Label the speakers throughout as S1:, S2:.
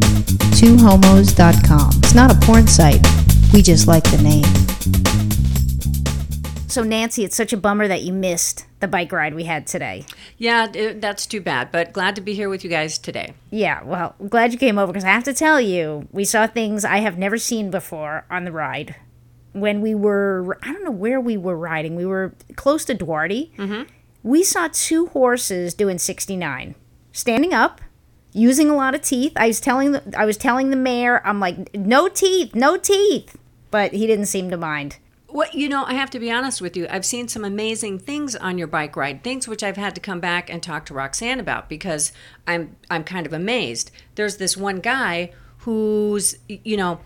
S1: twohomos.com. It's not a porn site. We just like the name.
S2: So, Nancy, it's such a bummer that you missed the bike ride we had today.
S3: Yeah, it, that's too bad, but glad to be here with you guys today.
S2: Yeah, well, glad you came over because I have to tell you, we saw things I have never seen before on the ride. When we were, I don't know where we were riding, we were close to Duarte. Mm-hmm. We saw two horses doing 69, standing up, using a lot of teeth. I was telling the, I was telling the mayor, I'm like, no teeth, no teeth, but he didn't seem to mind.
S3: What you know, I have to be honest with you. I've seen some amazing things on your bike ride, things which I've had to come back and talk to Roxanne about because I'm I'm kind of amazed. There's this one guy who's you know,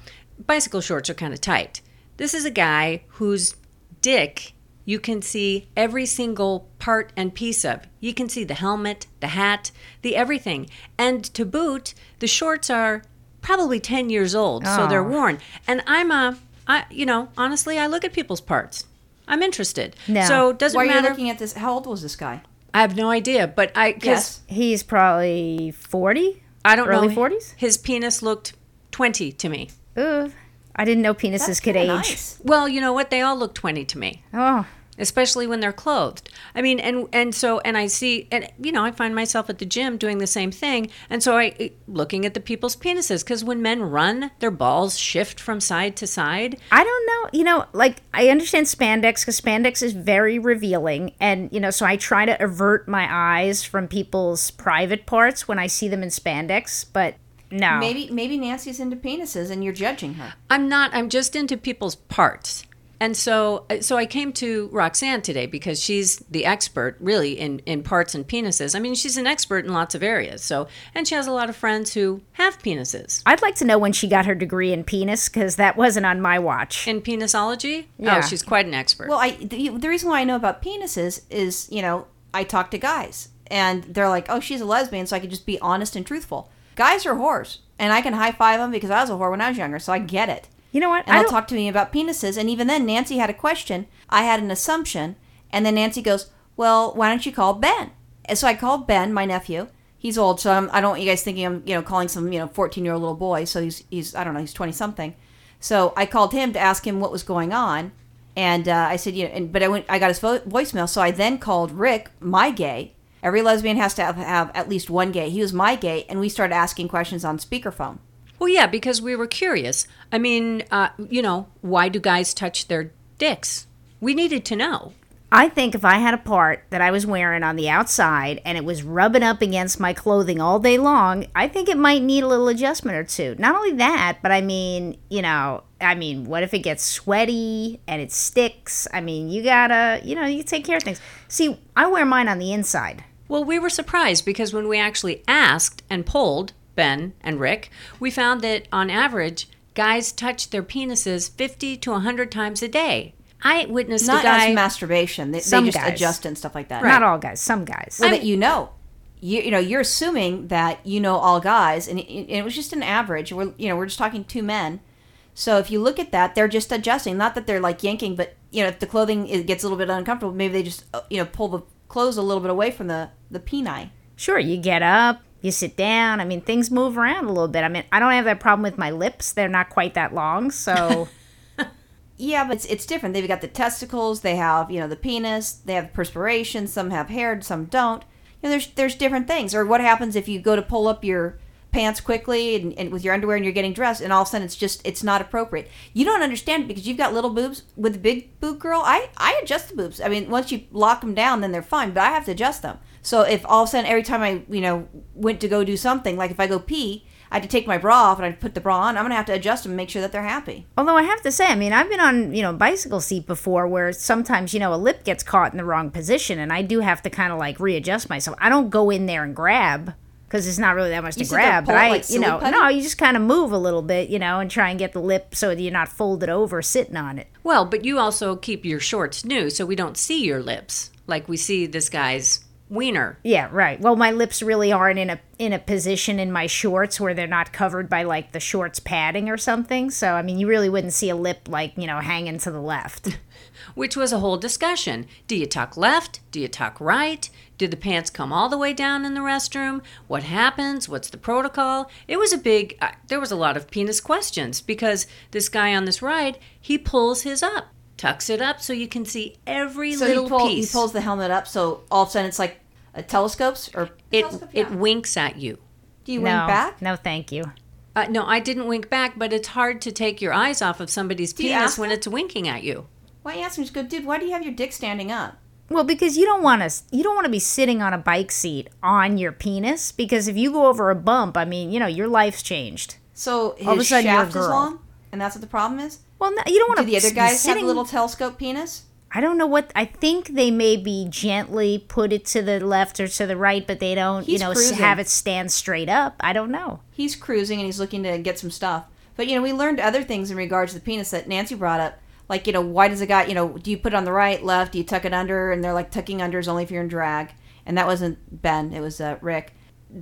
S3: bicycle shorts are kind of tight. This is a guy whose dick you can see every single part and piece of. You can see the helmet, the hat, the everything. And to boot, the shorts are probably 10 years old, so they're
S2: Oh.
S3: worn. And I'm a I you know, honestly, I look at people's parts. I'm interested.
S2: No.
S3: So it doesn't
S4: Why are you looking at this? How old was this guy?
S3: I have no idea, but I cuz
S4: Yes.
S2: He's probably 40?
S3: I don't know.
S2: Early 40s?
S3: His penis looked 20 to me.
S2: Ugh. I didn't know penises
S4: That's
S2: could age.
S4: nice.
S3: Well, you know what? They all look 20 to me.
S2: Oh,
S3: especially when they're clothed. I mean, and and so and I see, and you know, I find myself at the gym doing the same thing, and so I eh, looking at the people's penises because when men run, their balls shift from side to side.
S2: I don't know. You know, like I understand spandex because spandex is very revealing, and you know, so I try to avert my eyes from people's private parts when I see them in spandex. But no,
S4: Maybe maybe Nancy's into penises and you're judging her.
S3: I'm not. I'm just into people's parts. And so, so I came to Roxanne today because she's the expert, really, in, in parts and penises. I mean, she's an expert in lots of areas. So, and she has a lot of friends who have penises.
S2: I'd like to know when she got her degree in penis because that wasn't on my watch.
S3: In penisology,
S2: Yeah.
S3: oh, she's quite an expert.
S4: Well, I the, the reason why I know about penises is you know I talk to guys and they're like, oh, she's a lesbian, so I could just be honest and truthful. Guys are whores, and I can high five them because I was a whore when I was younger, so I get it.
S2: You know what?
S4: And
S2: I
S4: they'll
S2: don't-
S4: talk to me about penises, and even then, Nancy had a question. I had an assumption, and then Nancy goes, "Well, why don't you call Ben?" And so I called Ben, my nephew. He's old, so I'm, I don't want you guys thinking I'm you know calling some you know 14 year old little boy. So he's he's I don't know he's 20 something. So I called him to ask him what was going on, and uh, I said you know, and, but I went I got his vo- voicemail. So I then called Rick, my gay. Every lesbian has to have, have at least one gay. He was my gay, and we started asking questions on speakerphone.
S3: Well, yeah, because we were curious. I mean, uh, you know, why do guys touch their dicks? We needed to know.
S2: I think if I had a part that I was wearing on the outside and it was rubbing up against my clothing all day long, I think it might need a little adjustment or two. Not only that, but I mean, you know, I mean, what if it gets sweaty and it sticks? I mean, you gotta, you know, you take care of things. See, I wear mine on the inside.
S3: Well, we were surprised because when we actually asked and polled Ben and Rick, we found that on average, guys touch their penises 50 to 100 times a day. I witnessed
S4: Not
S3: a guy.
S4: as masturbation. They, they
S2: Some
S4: just
S2: guys.
S4: adjust and stuff like that.
S2: Not all guys, some guys.
S4: so that you know you, you know you're assuming that you know all guys and it, it was just an average we're you know we're just talking two men so if you look at that they're just adjusting not that they're like yanking but you know if the clothing it gets a little bit uncomfortable maybe they just uh, you know pull the clothes a little bit away from the the peni
S2: Sure, you get up, you sit down. I mean, things move around a little bit. I mean, I don't have that problem with my lips. They're not quite that long, so
S4: yeah but it's, it's different they've got the testicles they have you know the penis they have perspiration some have hair some don't you know there's there's different things or what happens if you go to pull up your pants quickly and, and with your underwear and you're getting dressed and all of a sudden it's just it's not appropriate. You don't understand because you've got little boobs with a big boob girl. I i adjust the boobs. I mean once you lock them down then they're fine but i have to adjust them. So if all of a sudden every time i you know went to go do something like if i go pee i had to take my bra off and i put the bra on i'm gonna have to adjust them and make sure that they're happy.
S2: Although I have to say, I mean, I've been on, you know, bicycle seat before where sometimes, you know, a lip gets caught in the wrong position and I do have to kind of like readjust myself. I don't go in there and grab because it's not really that much
S4: You
S2: to grab, but I,
S4: like
S2: you know,
S4: putty?
S2: no, you just kind of move a little bit, you know, and try and get the lip so that you're not folded over sitting on it.
S3: well, but you also keep your shorts new so we don't see your lips like we see this guy's wiener.
S2: Yeah, right. Well, my lips really aren't in a in a position in my shorts where they're not covered by like the shorts padding or something. So, I mean, you really wouldn't see a lip like, you know, hanging to the left.
S3: which was a whole discussion. Do you tuck left? Do you tuck right? Do the pants come all the way down in the restroom? What happens? What's the protocol? It was a big, uh, there was a lot of penis questions because this guy on this ride, he pulls his up, tucks it up so you can see every
S4: So
S3: little
S4: he, pull, he pulls the helmet up, so all of a sudden it's like a telescopes or
S3: it,
S4: telescope,
S3: it winks at you.
S4: Do you
S2: no,
S4: wink back?
S2: no, thank you.
S3: Uh, no, I didn't wink back, but it's hard to take your eyes off of somebody's
S4: you
S3: penis when
S4: them?
S3: it's winking at you.
S4: Why don't you ask him? Just go, dude. Why do you have your dick standing up?
S2: Well, because you don't want to you don't want to be sitting on a bike seat on your penis because if you go over a bump, I mean, you know, your life's changed.
S4: So his
S2: All of a sudden you're a
S4: shaft is long, and that's what the problem is.
S2: Well, no, you don't want
S4: Do
S2: to
S4: the other
S2: be
S4: guys have a little telescope penis?
S2: I don't know what I think they maybe gently put it to the left or to the right, but they don't, you know,
S4: cruising.
S2: have it stand straight up. I don't know.
S4: He's cruising and he's looking to get some stuff. But you know, we learned other things in regards to the penis that Nancy brought up. Like, you know, why does a guy, you know, do you put it on the right, left? Do you tuck it under? And they're like, tucking under is only if you're in drag. And that wasn't Ben, it was uh, Rick.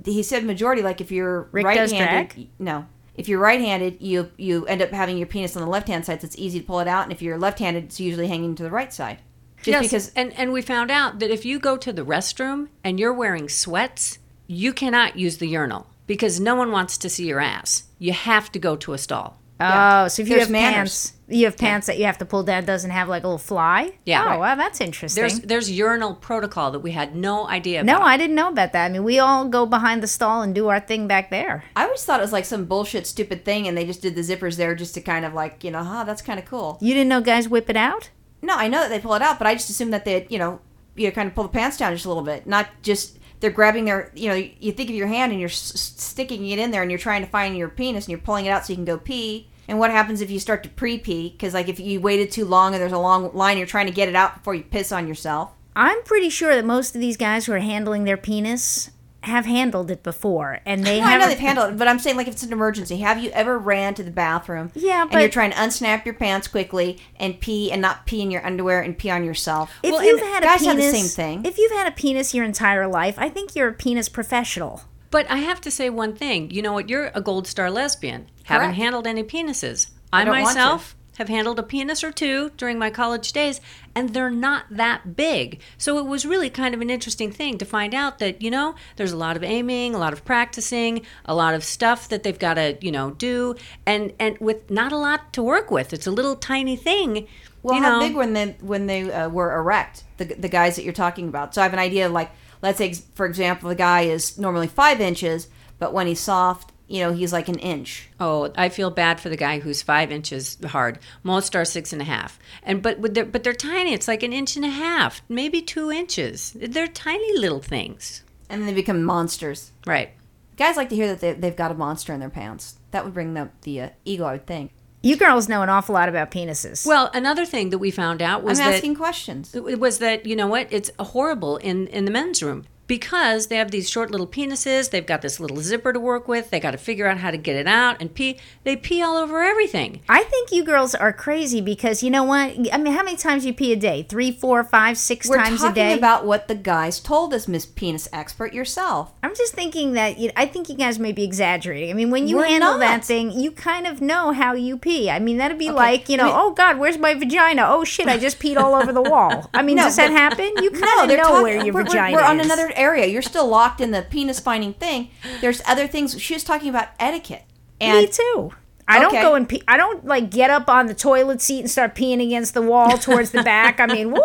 S4: He said majority, like if you're
S2: Rick
S4: right-handed,
S2: drag?
S4: no. If you're right-handed, you you end up having your penis on the left-hand side, so it's easy to pull it out. And if you're left-handed, it's usually hanging to the right side. Just
S3: Yes,
S4: because
S3: and and we found out that if you go to the restroom and you're wearing sweats, you cannot use the urinal because no one wants to see your ass. You have to go to a stall.
S4: Yeah.
S2: Oh, so if you
S4: There's
S2: have
S4: manners.
S2: pants, you have pants that you have to pull down. Doesn't have like a little fly.
S3: Yeah.
S2: Oh,
S3: Right.
S2: well, that's interesting.
S3: There's there's urinal protocol that we had no idea
S2: no. I didn't know about that. I mean, we all go behind the stall and do our thing back there.
S4: I always thought it was like some bullshit, stupid thing, and they just did the zippers there just to kind of like, you know, huh, that's kind of cool.
S2: You didn't know guys whip it out?
S4: No, I know that they pull it out, but I just assumed that they, you know, you kind of pull the pants down just a little bit, not just they're grabbing their, you know, you think of your hand and you're s- sticking it in there and you're trying to find your penis and you're pulling it out so you can go pee. And what happens if you start to pre-pee? Because like if you waited too long and there's a long line, you're trying to get it out before you piss on yourself.
S2: I'm pretty sure that most of these guys who are handling their penis have handled it before, and they
S4: No, I
S2: have.
S4: know they've handled it, but I'm saying like if it's an emergency, have you ever ran to the bathroom?
S2: Yeah,
S4: and you're trying to unsnap your pants quickly and pee and not pee in your underwear and pee on yourself.
S2: If
S3: Well,
S2: you've had a
S4: guys
S2: penis,
S4: have the same thing.
S2: If you've had a penis your entire life, I think you're a penis professional.
S3: But I have to say one thing. You know what? You're a gold star lesbian. Haven't handled any penises. I,
S4: to.
S3: myself have handled a penis or two during my college days, and they're not that big. So it was really kind of an interesting thing to find out that, you know, there's a lot of aiming, a lot of practicing, a lot of stuff that they've got to, you know, do, and and with not a lot to work with. It's a little tiny thing.
S4: Well,
S3: you
S4: how
S3: know,
S4: big when they when they uh, were erect? The the guys that you're talking about. So I have an idea. of Like, let's say, for example, the guy is normally five inches, but when he's soft, you know, he's like an inch.
S3: Oh, I feel bad for the guy who's five inches hard. Most are six and a half, and but they're, but they're tiny. It's like an inch and a half, maybe two inches. They're tiny little things,
S4: And then they become monsters.
S3: right?
S4: Guys like to hear that they, they've got a monster in their pants. That would bring up the uh, ego, I would think.
S2: You girls know an awful lot about penises.
S3: Well, another thing that we found out was
S4: I'm
S3: that
S4: asking questions.
S3: it was that you know what it's horrible in in the men's room because they have these short little penises they've got this little zipper to work with they got to figure out how to get it out and pee they pee all over everything
S2: I think you girls are crazy because you know what? I mean, how many times you pee a day? Three, four, five, six
S4: We're
S2: times
S4: talking
S2: a day.
S4: about what the guys told us, Miss Penis Expert yourself.
S2: I'm just thinking that you, I think you guys may be exaggerating. I mean, when you
S4: We're
S2: handle
S4: not.
S2: that thing, you kind of know how you pee. I mean, that'd be like you know,
S4: I mean-
S2: oh God, where's my vagina? Oh shit, I just peed all over the wall. I mean,
S4: No,
S2: does that happen? You kind
S4: No,
S2: of
S4: they're
S2: know
S4: talking.
S2: where your
S4: we're, we're-
S2: vagina
S4: we're on
S2: is.
S4: another area. You're still locked in the penis finding thing. There's other things. She was talking about etiquette. And
S2: Me too. I don't go and pee. I don't like get up on the toilet seat and start peeing against the wall towards the back. I mean, woo,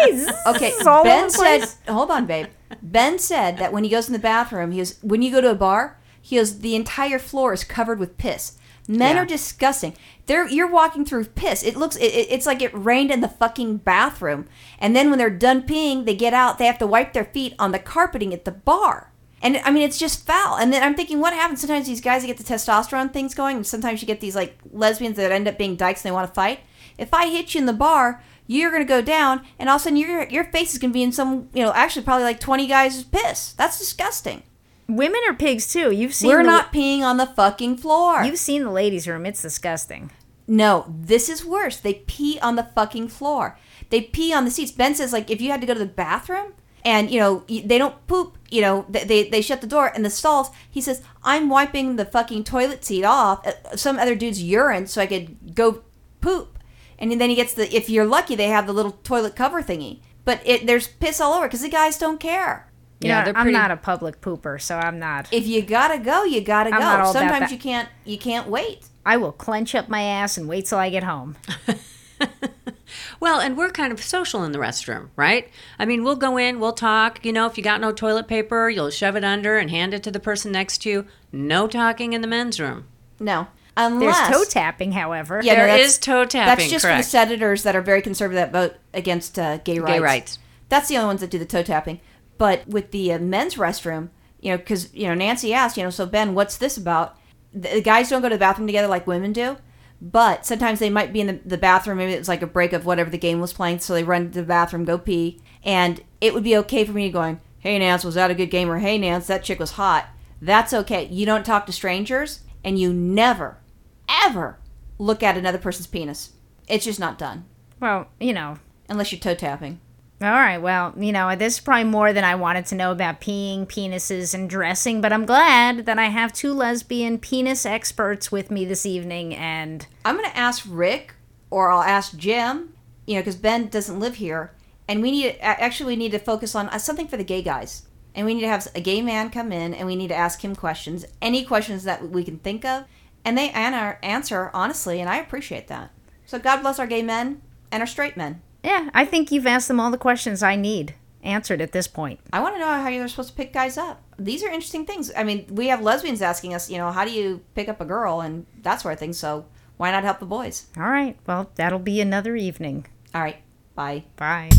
S2: hey, zzz,
S4: Okay,
S2: all
S4: Ben said, hold on, babe. Ben said that when he goes in the bathroom, he goes, when you go to a bar, he goes, the entire floor is covered with piss. Men
S3: Yeah.
S4: are disgusting. They're you're walking through piss. It looks it, it- it's like it rained in the fucking bathroom. And then when they're done peeing, they get out. They have to wipe their feet on the carpeting at the bar. And I mean, it's just foul. And then I'm thinking, what happens? Sometimes these guys get the testosterone things going, and sometimes you get these like lesbians that end up being dykes and they want to fight. If I hit you in the bar, you're gonna go down, and all of a sudden your your face is gonna be in some, you know, actually probably like 20 guys' piss. That's disgusting.
S2: Women are pigs too. You've seen.
S4: We're
S2: the,
S4: not peeing on the fucking floor.
S2: You've seen the ladies' room. It's disgusting.
S4: No, this is worse. They pee on the fucking floor. They pee on the seats. Ben says like if you had to go to the bathroom and you know they don't poop, you know they they, they shut the door and the stalls. He says I'm wiping the fucking toilet seat off uh, some other dude's urine so I could go poop. And then he gets the if you're lucky they have the little toilet cover thingy. but it there's piss all over because the guys don't care.
S2: You
S3: Yeah,
S2: know,
S3: they're
S2: I'm
S3: pretty-
S2: not a public pooper, so I'm not.
S4: If you gotta go, you gotta
S2: I'm not
S4: go.
S2: all
S4: Sometimes
S2: that.
S4: you can't you can't wait.
S2: I will clench up my ass and wait till I get home.
S3: Well, and we're kind of social in the restroom, right? I mean, we'll go in, we'll talk. You know, if you got no toilet paper, you'll shove it under and hand it to the person next to you. No talking in the men's room.
S4: No,
S2: There's
S4: unless
S2: toe tapping, however.
S4: Yeah,
S3: There
S4: that's-
S3: is toe tapping.
S4: That's just for the senators that are very conservative that vote against uh, gay rights.
S3: Gay rights.
S4: That's the only ones that do the toe tapping. But with the uh, men's restroom, you know, because you know Nancy asked, you know, so Ben, what's this about? The, guys don't go to the bathroom together like women do, but sometimes they might be in the, the bathroom. Maybe it's like a break of whatever the game was playing, so they run to the bathroom, go pee, and it would be okay for me going, "Hey Nance, was that a good game?" or "Hey Nance, that chick was hot." That's okay. You don't talk to strangers, and you never, ever look at another person's penis. It's just not done
S2: Well, you know.
S4: unless you're toe tapping.
S2: All right. Well, you know, this is probably more than I wanted to know about peeing, penises, and dressing, but I'm glad that I have two lesbian penis experts with me this evening. And
S4: I'm going to ask Rick or I'll ask Jim, you know, because Ben doesn't live here. And we need, actually, we need to focus on uh, something for the gay guys. And we need to have a gay man come in and we need to ask him questions, any questions that we can think of. And they an- answer honestly, and I appreciate that. So God bless our gay men and our straight men.
S2: Yeah, I think you've asked them all the questions I need answered at this point.
S4: I want to know how you're supposed to pick guys up. These are interesting things. I mean, we have lesbians asking us, you know, how do you pick up a girl and that sort of thing. So why not help the boys?
S2: All right. Well, that'll be another evening.
S4: All right. Bye.
S2: Bye.